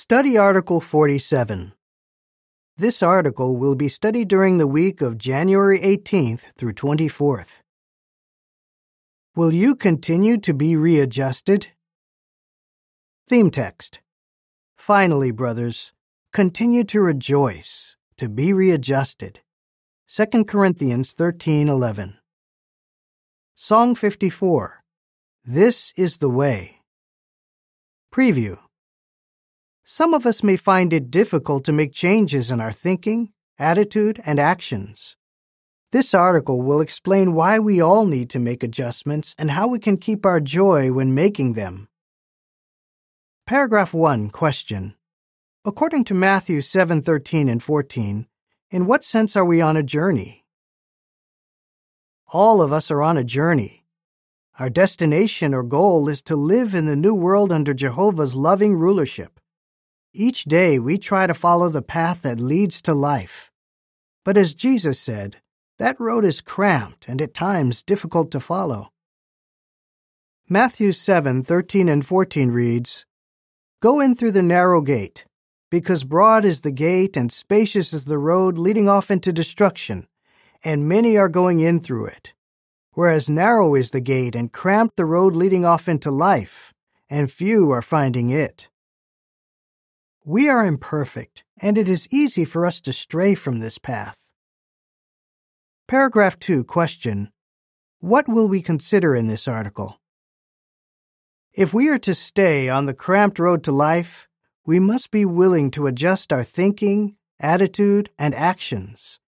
Study Article 47. This article will be studied during the week of January 18th through 24th. Will you continue to be readjusted? Theme text. Finally, brothers, continue to rejoice, to be readjusted. 2 Corinthians 13:11. Song 54. This is the way. Preview. Some of us may find it difficult to make changes in our thinking, attitude, and actions. This article will explain why we all need to make adjustments and how we can keep our joy when making them. Paragraph 1 Question. According to Matthew 7:13 and 14, in what sense are we on a journey? All of us are on a journey. Our destination or goal is to live in the new world under Jehovah's loving rulership. Each day we try to follow the path that leads to life. But as Jesus said, that road is cramped and at times difficult to follow. Matthew 7:13 and 14 reads, Go in through the narrow gate, because broad is the gate and spacious is the road leading off into destruction, and many are going in through it. Whereas narrow is the gate and cramped the road leading off into life, and few are finding it. We are imperfect, and it is easy for us to stray from this path. Paragraph 2 Question What will we consider in this article? If we are to stay on the cramped road to life, we must be willing to adjust our thinking, attitude, and actions.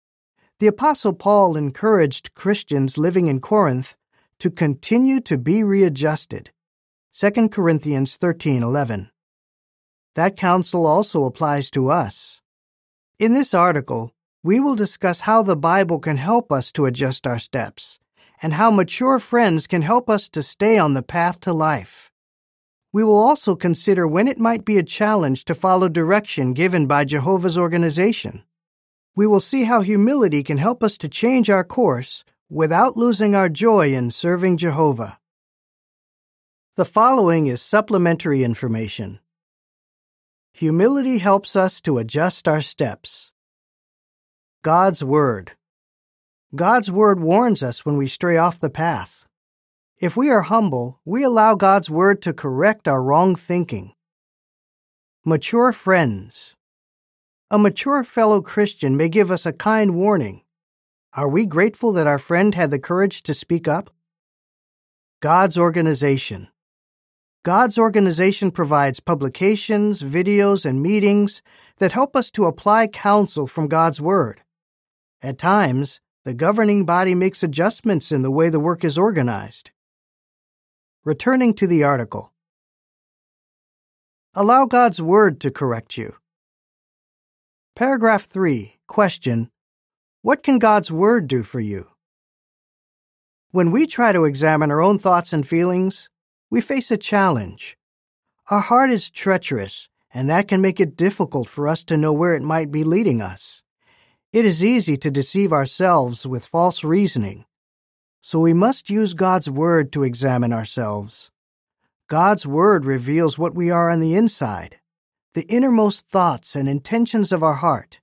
The Apostle Paul encouraged Christians living in Corinth to continue to be readjusted. 2 Corinthians 13:11. That counsel also applies to us. In this article, we will discuss how the Bible can help us to adjust our steps and how mature friends can help us to stay on the path to life. We will also consider when it might be a challenge to follow direction given by Jehovah's organization. We will see how humility can help us to change our course without losing our joy in serving Jehovah. The following is supplementary information. Humility helps us to adjust our steps. God's Word. God's Word warns us when we stray off the path. If we are humble, we allow God's Word to correct our wrong thinking. Mature friends. A mature fellow Christian may give us a kind warning. Are we grateful that our friend had the courage to speak up? God's organization. God's organization provides publications, videos, and meetings that help us to apply counsel from God's Word. At times, the governing body makes adjustments in the way the work is organized. Returning to the article. Allow God's Word to correct you. Paragraph 3. Question. What can God's Word do for you? When we try to examine our own thoughts and feelings, we face a challenge. Our heart is treacherous, and that can make it difficult for us to know where it might be leading us. It is easy to deceive ourselves with false reasoning so we must use God's Word to examine ourselves. God's Word reveals what we are on the inside, the innermost thoughts and intentions of our heart.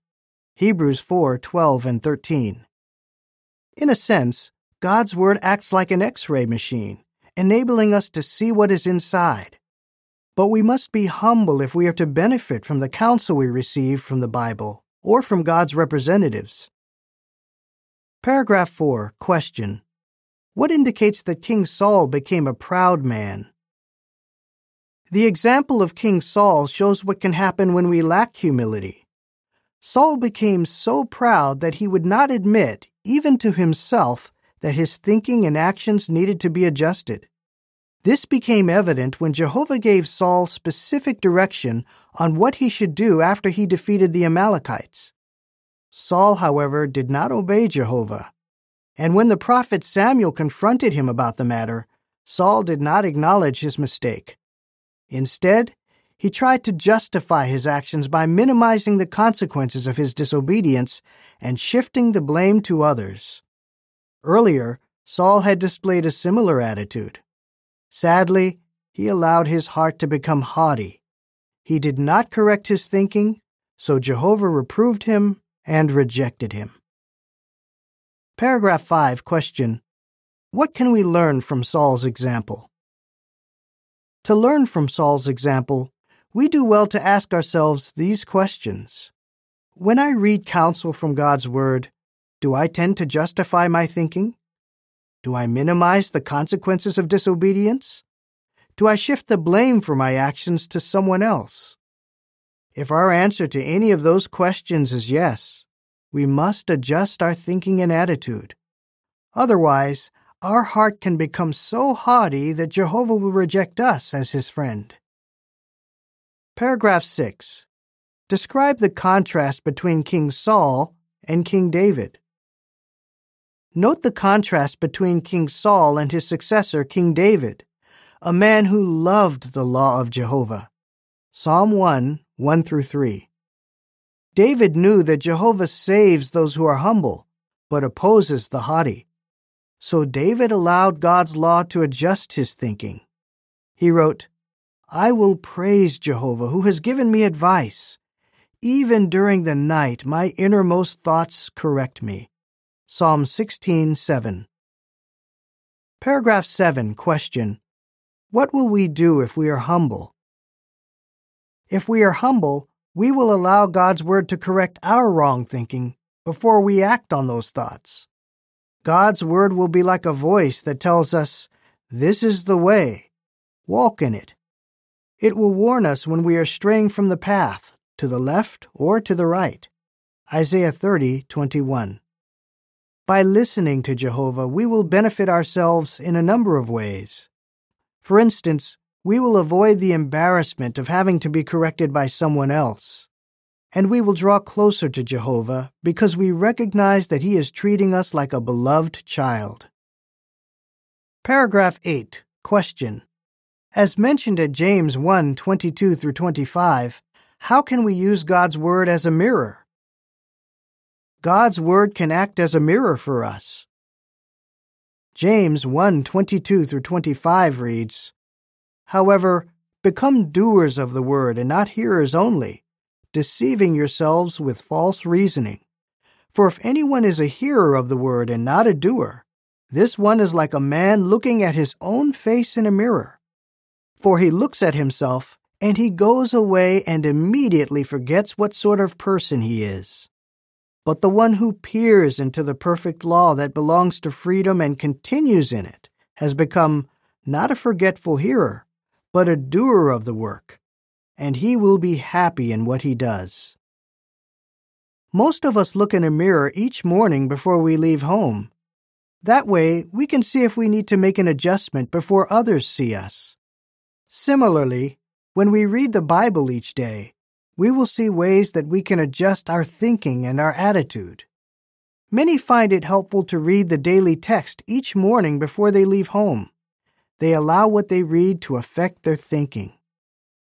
Hebrews 4 12 and 13. In a sense, God's Word acts like an X ray machine, enabling us to see what is inside. But we must be humble if we are to benefit from the counsel we receive from the Bible or from God's representatives. Paragraph 4 Question what indicates that King Saul became a proud man? The example of King Saul shows what can happen when we lack humility. Saul became so proud that he would not admit, even to himself, that his thinking and actions needed to be adjusted. This became evident when Jehovah gave Saul specific direction on what he should do after he defeated the Amalekites. Saul, however, did not obey Jehovah. And when the prophet Samuel confronted him about the matter, Saul did not acknowledge his mistake. Instead, he tried to justify his actions by minimizing the consequences of his disobedience and shifting the blame to others. Earlier, Saul had displayed a similar attitude. Sadly, he allowed his heart to become haughty. He did not correct his thinking, so Jehovah reproved him and rejected him. Paragraph 5 Question What can we learn from Saul's example? To learn from Saul's example, we do well to ask ourselves these questions. When I read counsel from God's Word, do I tend to justify my thinking? Do I minimize the consequences of disobedience? Do I shift the blame for my actions to someone else? If our answer to any of those questions is yes, we must adjust our thinking and attitude. Otherwise, our heart can become so haughty that Jehovah will reject us as his friend. Paragraph 6. Describe the contrast between King Saul and King David. Note the contrast between King Saul and his successor, King David, a man who loved the law of Jehovah. Psalm 1 1 through 3. David knew that Jehovah saves those who are humble, but opposes the haughty. So David allowed God's law to adjust his thinking. He wrote, I will praise Jehovah who has given me advice. Even during the night, my innermost thoughts correct me. Psalm 16:7. Paragraph 7 Question What will we do if we are humble? If we are humble, we will allow God's word to correct our wrong thinking before we act on those thoughts. God's word will be like a voice that tells us, This is the way. Walk in it. It will warn us when we are straying from the path, to the left or to the right. Isaiah 30:21. By listening to Jehovah, we will benefit ourselves in a number of ways. For instance, we will avoid the embarrassment of having to be corrected by someone else. And we will draw closer to Jehovah because we recognize that He is treating us like a beloved child. Paragraph 8. Question. As mentioned at James 1 22 through 25, how can we use God's Word as a mirror? God's word can act as a mirror for us. James 1:22 through 25 reads, However, become doers of the word and not hearers only, deceiving yourselves with false reasoning. For if anyone is a hearer of the word and not a doer, this one is like a man looking at his own face in a mirror. For he looks at himself, and he goes away and immediately forgets what sort of person he is. But the one who peers into the perfect law that belongs to freedom and continues in it has become not a forgetful hearer, but a doer of the work, and he will be happy in what he does. Most of us look in a mirror each morning before we leave home. That way, we can see if we need to make an adjustment before others see us. Similarly, when we read the Bible each day, we will see ways that we can adjust our thinking and our attitude. Many find it helpful to read the daily text each morning before they leave home. They allow what they read to affect their thinking.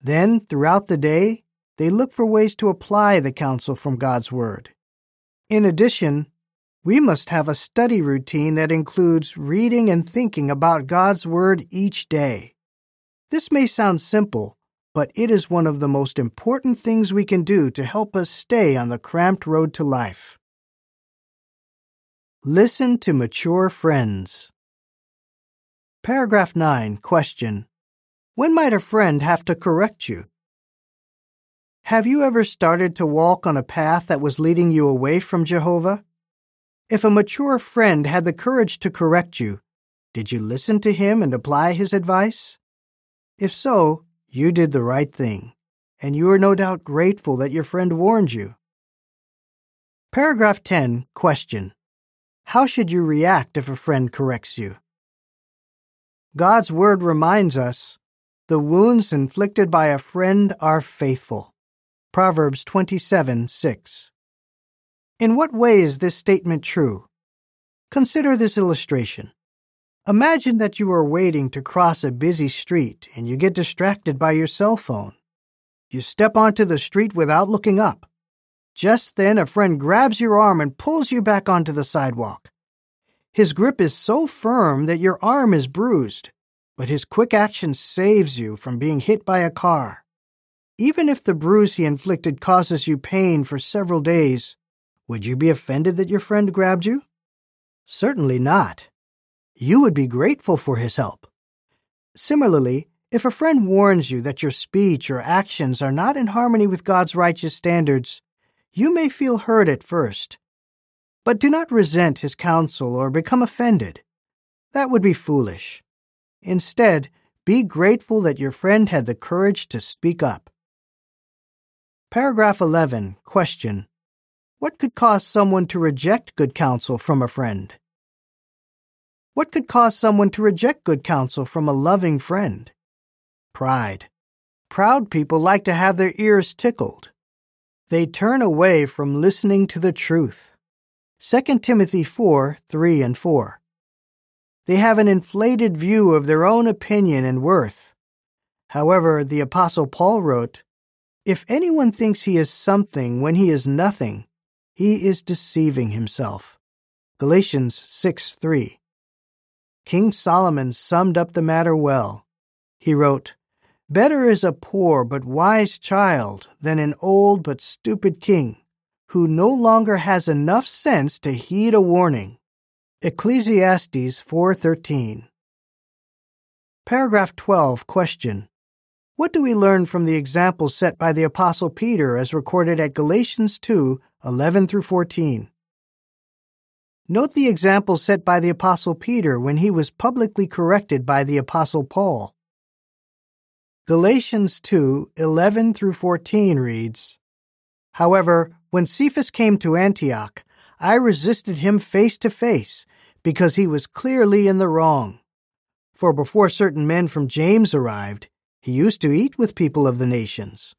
Then, throughout the day, they look for ways to apply the counsel from God's Word. In addition, we must have a study routine that includes reading and thinking about God's Word each day. This may sound simple, but it is one of the most important things we can do to help us stay on the cramped road to life. Listen to mature friends. Paragraph 9. Question. When might a friend have to correct you? Have you ever started to walk on a path that was leading you away from Jehovah? If a mature friend had the courage to correct you, did you listen to him and apply his advice? If so, you did the right thing, and you are no doubt grateful that your friend warned you. Paragraph 10. Question. How should you react if a friend corrects you? God's Word reminds us the wounds inflicted by a friend are faithful. Proverbs 27 6. In what way is this statement true? Consider this illustration. Imagine that you are waiting to cross a busy street and you get distracted by your cell phone. You step onto the street without looking up. Just then, a friend grabs your arm and pulls you back onto the sidewalk. His grip is so firm that your arm is bruised, but his quick action saves you from being hit by a car. Even if the bruise he inflicted causes you pain for several days, would you be offended that your friend grabbed you? Certainly not. You would be grateful for his help. Similarly, if a friend warns you that your speech or actions are not in harmony with God's righteous standards, you may feel hurt at first. But do not resent his counsel or become offended. That would be foolish. Instead, be grateful that your friend had the courage to speak up. Paragraph 11. Question. What could cause someone to reject good counsel from a friend? What could cause someone to reject good counsel from a loving friend? Pride. Proud people like to have their ears tickled. They turn away from listening to the truth. 2 Timothy 4 3 and 4. They have an inflated view of their own opinion and worth. However, the Apostle Paul wrote, If anyone thinks he is something when he is nothing, he is deceiving himself. Galatians 6 3. King Solomon summed up the matter well. He wrote, Better is a poor but wise child than an old but stupid king, who no longer has enough sense to heed a warning. Ecclesiastes 4:13. Paragraph 12 question. What do we learn from the example set by the apostle Peter as recorded at Galatians 2:11 through 14? Note the example set by the apostle Peter when he was publicly corrected by the apostle Paul. Galatians 2:11 through 14 reads, However, when Cephas came to Antioch, I resisted him face to face because he was clearly in the wrong. For before certain men from James arrived, he used to eat with people of the nations.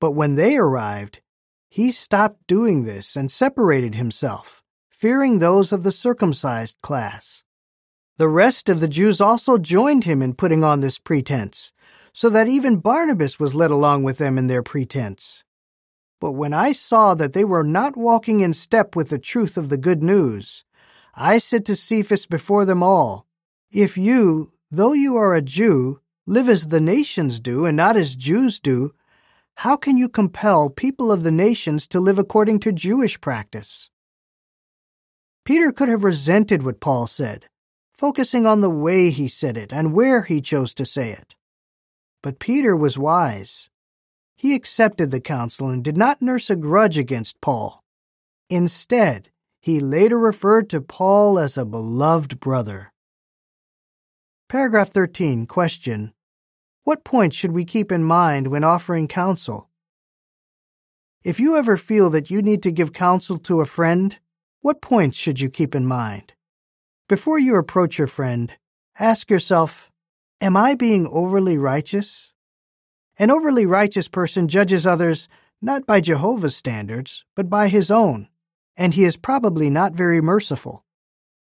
But when they arrived, he stopped doing this and separated himself, fearing those of the circumcised class. The rest of the Jews also joined him in putting on this pretense, so that even Barnabas was led along with them in their pretense. But when I saw that they were not walking in step with the truth of the good news, I said to Cephas before them all, If you, though you are a Jew, live as the nations do and not as Jews do, how can you compel people of the nations to live according to Jewish practice? Peter could have resented what Paul said, focusing on the way he said it and where he chose to say it. But Peter was wise. He accepted the counsel and did not nurse a grudge against Paul. Instead, he later referred to Paul as a beloved brother. Paragraph 13. Question. What points should we keep in mind when offering counsel? If you ever feel that you need to give counsel to a friend, what points should you keep in mind? Before you approach your friend, ask yourself, Am I being overly righteous? An overly righteous person judges others not by Jehovah's standards, but by his own and he is probably not very merciful.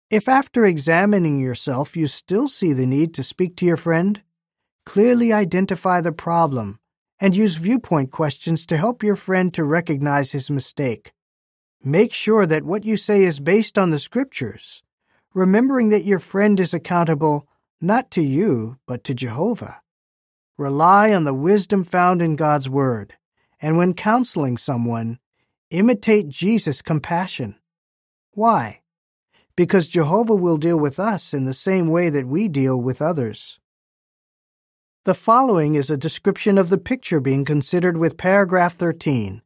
If after examining yourself you still see the need to speak to your friend, clearly identify the problem and use viewpoint questions to help your friend to recognize his mistake. Make sure that what you say is based on the scriptures, remembering that your friend is accountable not to you, but to Jehovah. Rely on the wisdom found in God's Word, and when counseling someone, Imitate Jesus' compassion. Why? Because Jehovah will deal with us in the same way that we deal with others. The following is a description of the picture being considered with paragraph 13.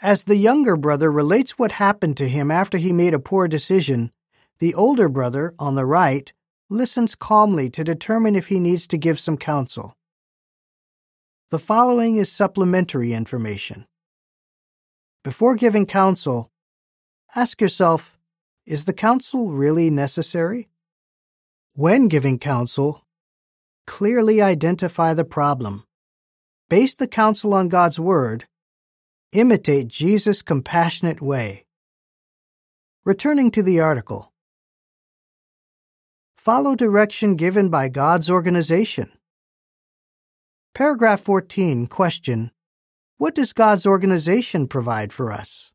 As the younger brother relates what happened to him after he made a poor decision, the older brother, on the right, listens calmly to determine if he needs to give some counsel. The following is supplementary information. Before giving counsel, ask yourself is the counsel really necessary? When giving counsel, clearly identify the problem. Base the counsel on God's Word. Imitate Jesus' compassionate way. Returning to the article. Follow direction given by God's organization. Paragraph 14, question what does God's organization provide for us?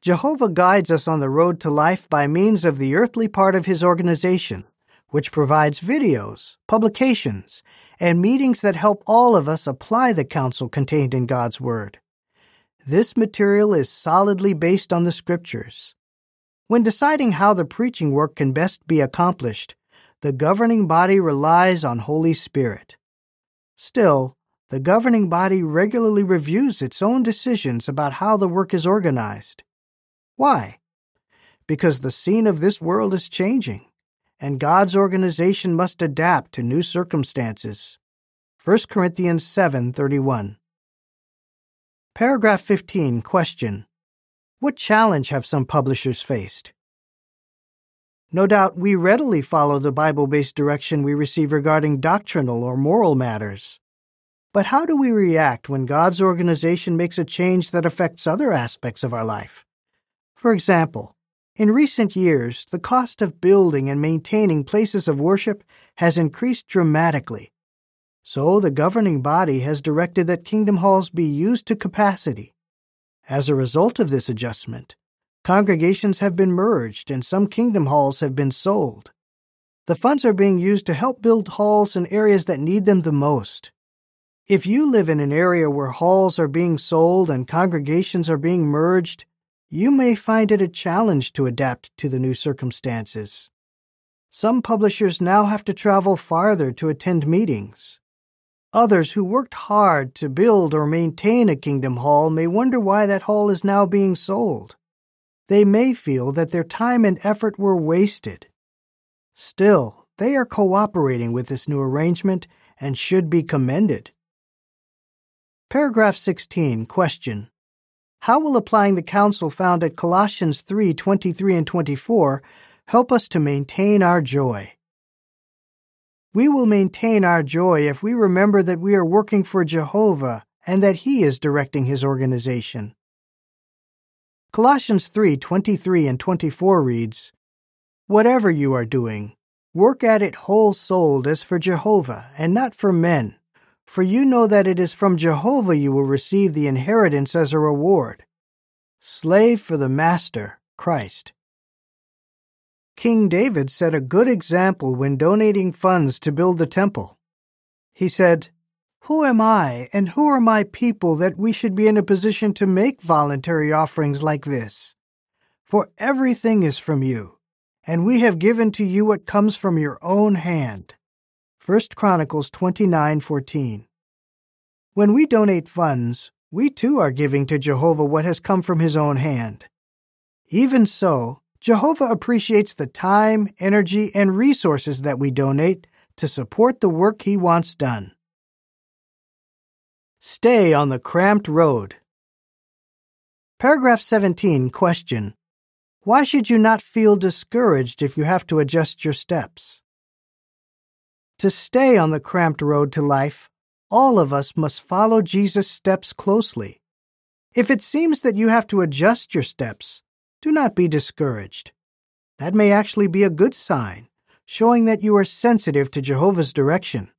Jehovah guides us on the road to life by means of the earthly part of his organization, which provides videos, publications, and meetings that help all of us apply the counsel contained in God's Word. This material is solidly based on the Scriptures. When deciding how the preaching work can best be accomplished, the governing body relies on Holy Spirit. Still, the governing body regularly reviews its own decisions about how the work is organized. Why? Because the scene of this world is changing, and God's organization must adapt to new circumstances. 1 Corinthians 7:31. Paragraph 15 question What challenge have some publishers faced? No doubt we readily follow the Bible based direction we receive regarding doctrinal or moral matters. But how do we react when God's organization makes a change that affects other aspects of our life? For example, in recent years, the cost of building and maintaining places of worship has increased dramatically. So the governing body has directed that kingdom halls be used to capacity. As a result of this adjustment, congregations have been merged and some kingdom halls have been sold. The funds are being used to help build halls in areas that need them the most. If you live in an area where halls are being sold and congregations are being merged, you may find it a challenge to adapt to the new circumstances. Some publishers now have to travel farther to attend meetings. Others who worked hard to build or maintain a Kingdom Hall may wonder why that hall is now being sold. They may feel that their time and effort were wasted. Still, they are cooperating with this new arrangement and should be commended. Paragraph 16. Question. How will applying the counsel found at Colossians 3 23 and 24 help us to maintain our joy? We will maintain our joy if we remember that we are working for Jehovah and that He is directing His organization. Colossians 3 23 and 24 reads, Whatever you are doing, work at it whole souled as for Jehovah and not for men for you know that it is from Jehovah you will receive the inheritance as a reward. Slave for the Master, Christ. King David set a good example when donating funds to build the temple. He said, Who am I and who are my people that we should be in a position to make voluntary offerings like this? For everything is from you, and we have given to you what comes from your own hand. 1 Chronicles 29:14. When we donate funds, we too are giving to Jehovah what has come from his own hand. Even so, Jehovah appreciates the time, energy, and resources that we donate to support the work he wants done. Stay on the cramped road. Paragraph 17 question. Why should you not feel discouraged if you have to adjust your steps? To stay on the cramped road to life, all of us must follow Jesus' steps closely. If it seems that you have to adjust your steps, do not be discouraged. That may actually be a good sign, showing that you are sensitive to Jehovah's direction.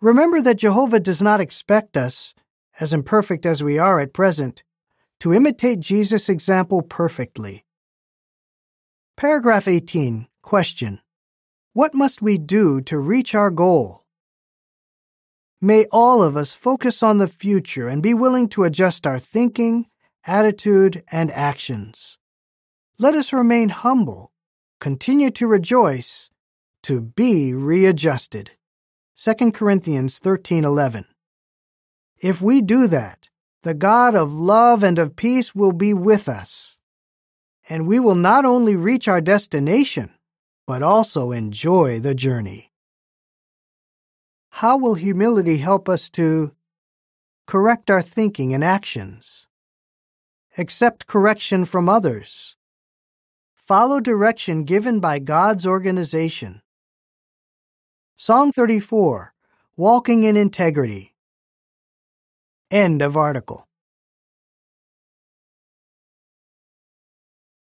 Remember that Jehovah does not expect us, as imperfect as we are at present, to imitate Jesus' example perfectly. Paragraph 18. Question. What must we do to reach our goal? May all of us focus on the future and be willing to adjust our thinking, attitude, and actions. Let us remain humble, continue to rejoice, to be readjusted. 2 Corinthians 13:11. If we do that, the God of love and of peace will be with us. And we will not only reach our destination, but also enjoy the journey. How will humility help us to correct our thinking and actions? Accept correction from others. Follow direction given by God's organization. Song 34 Walking in Integrity. End of article.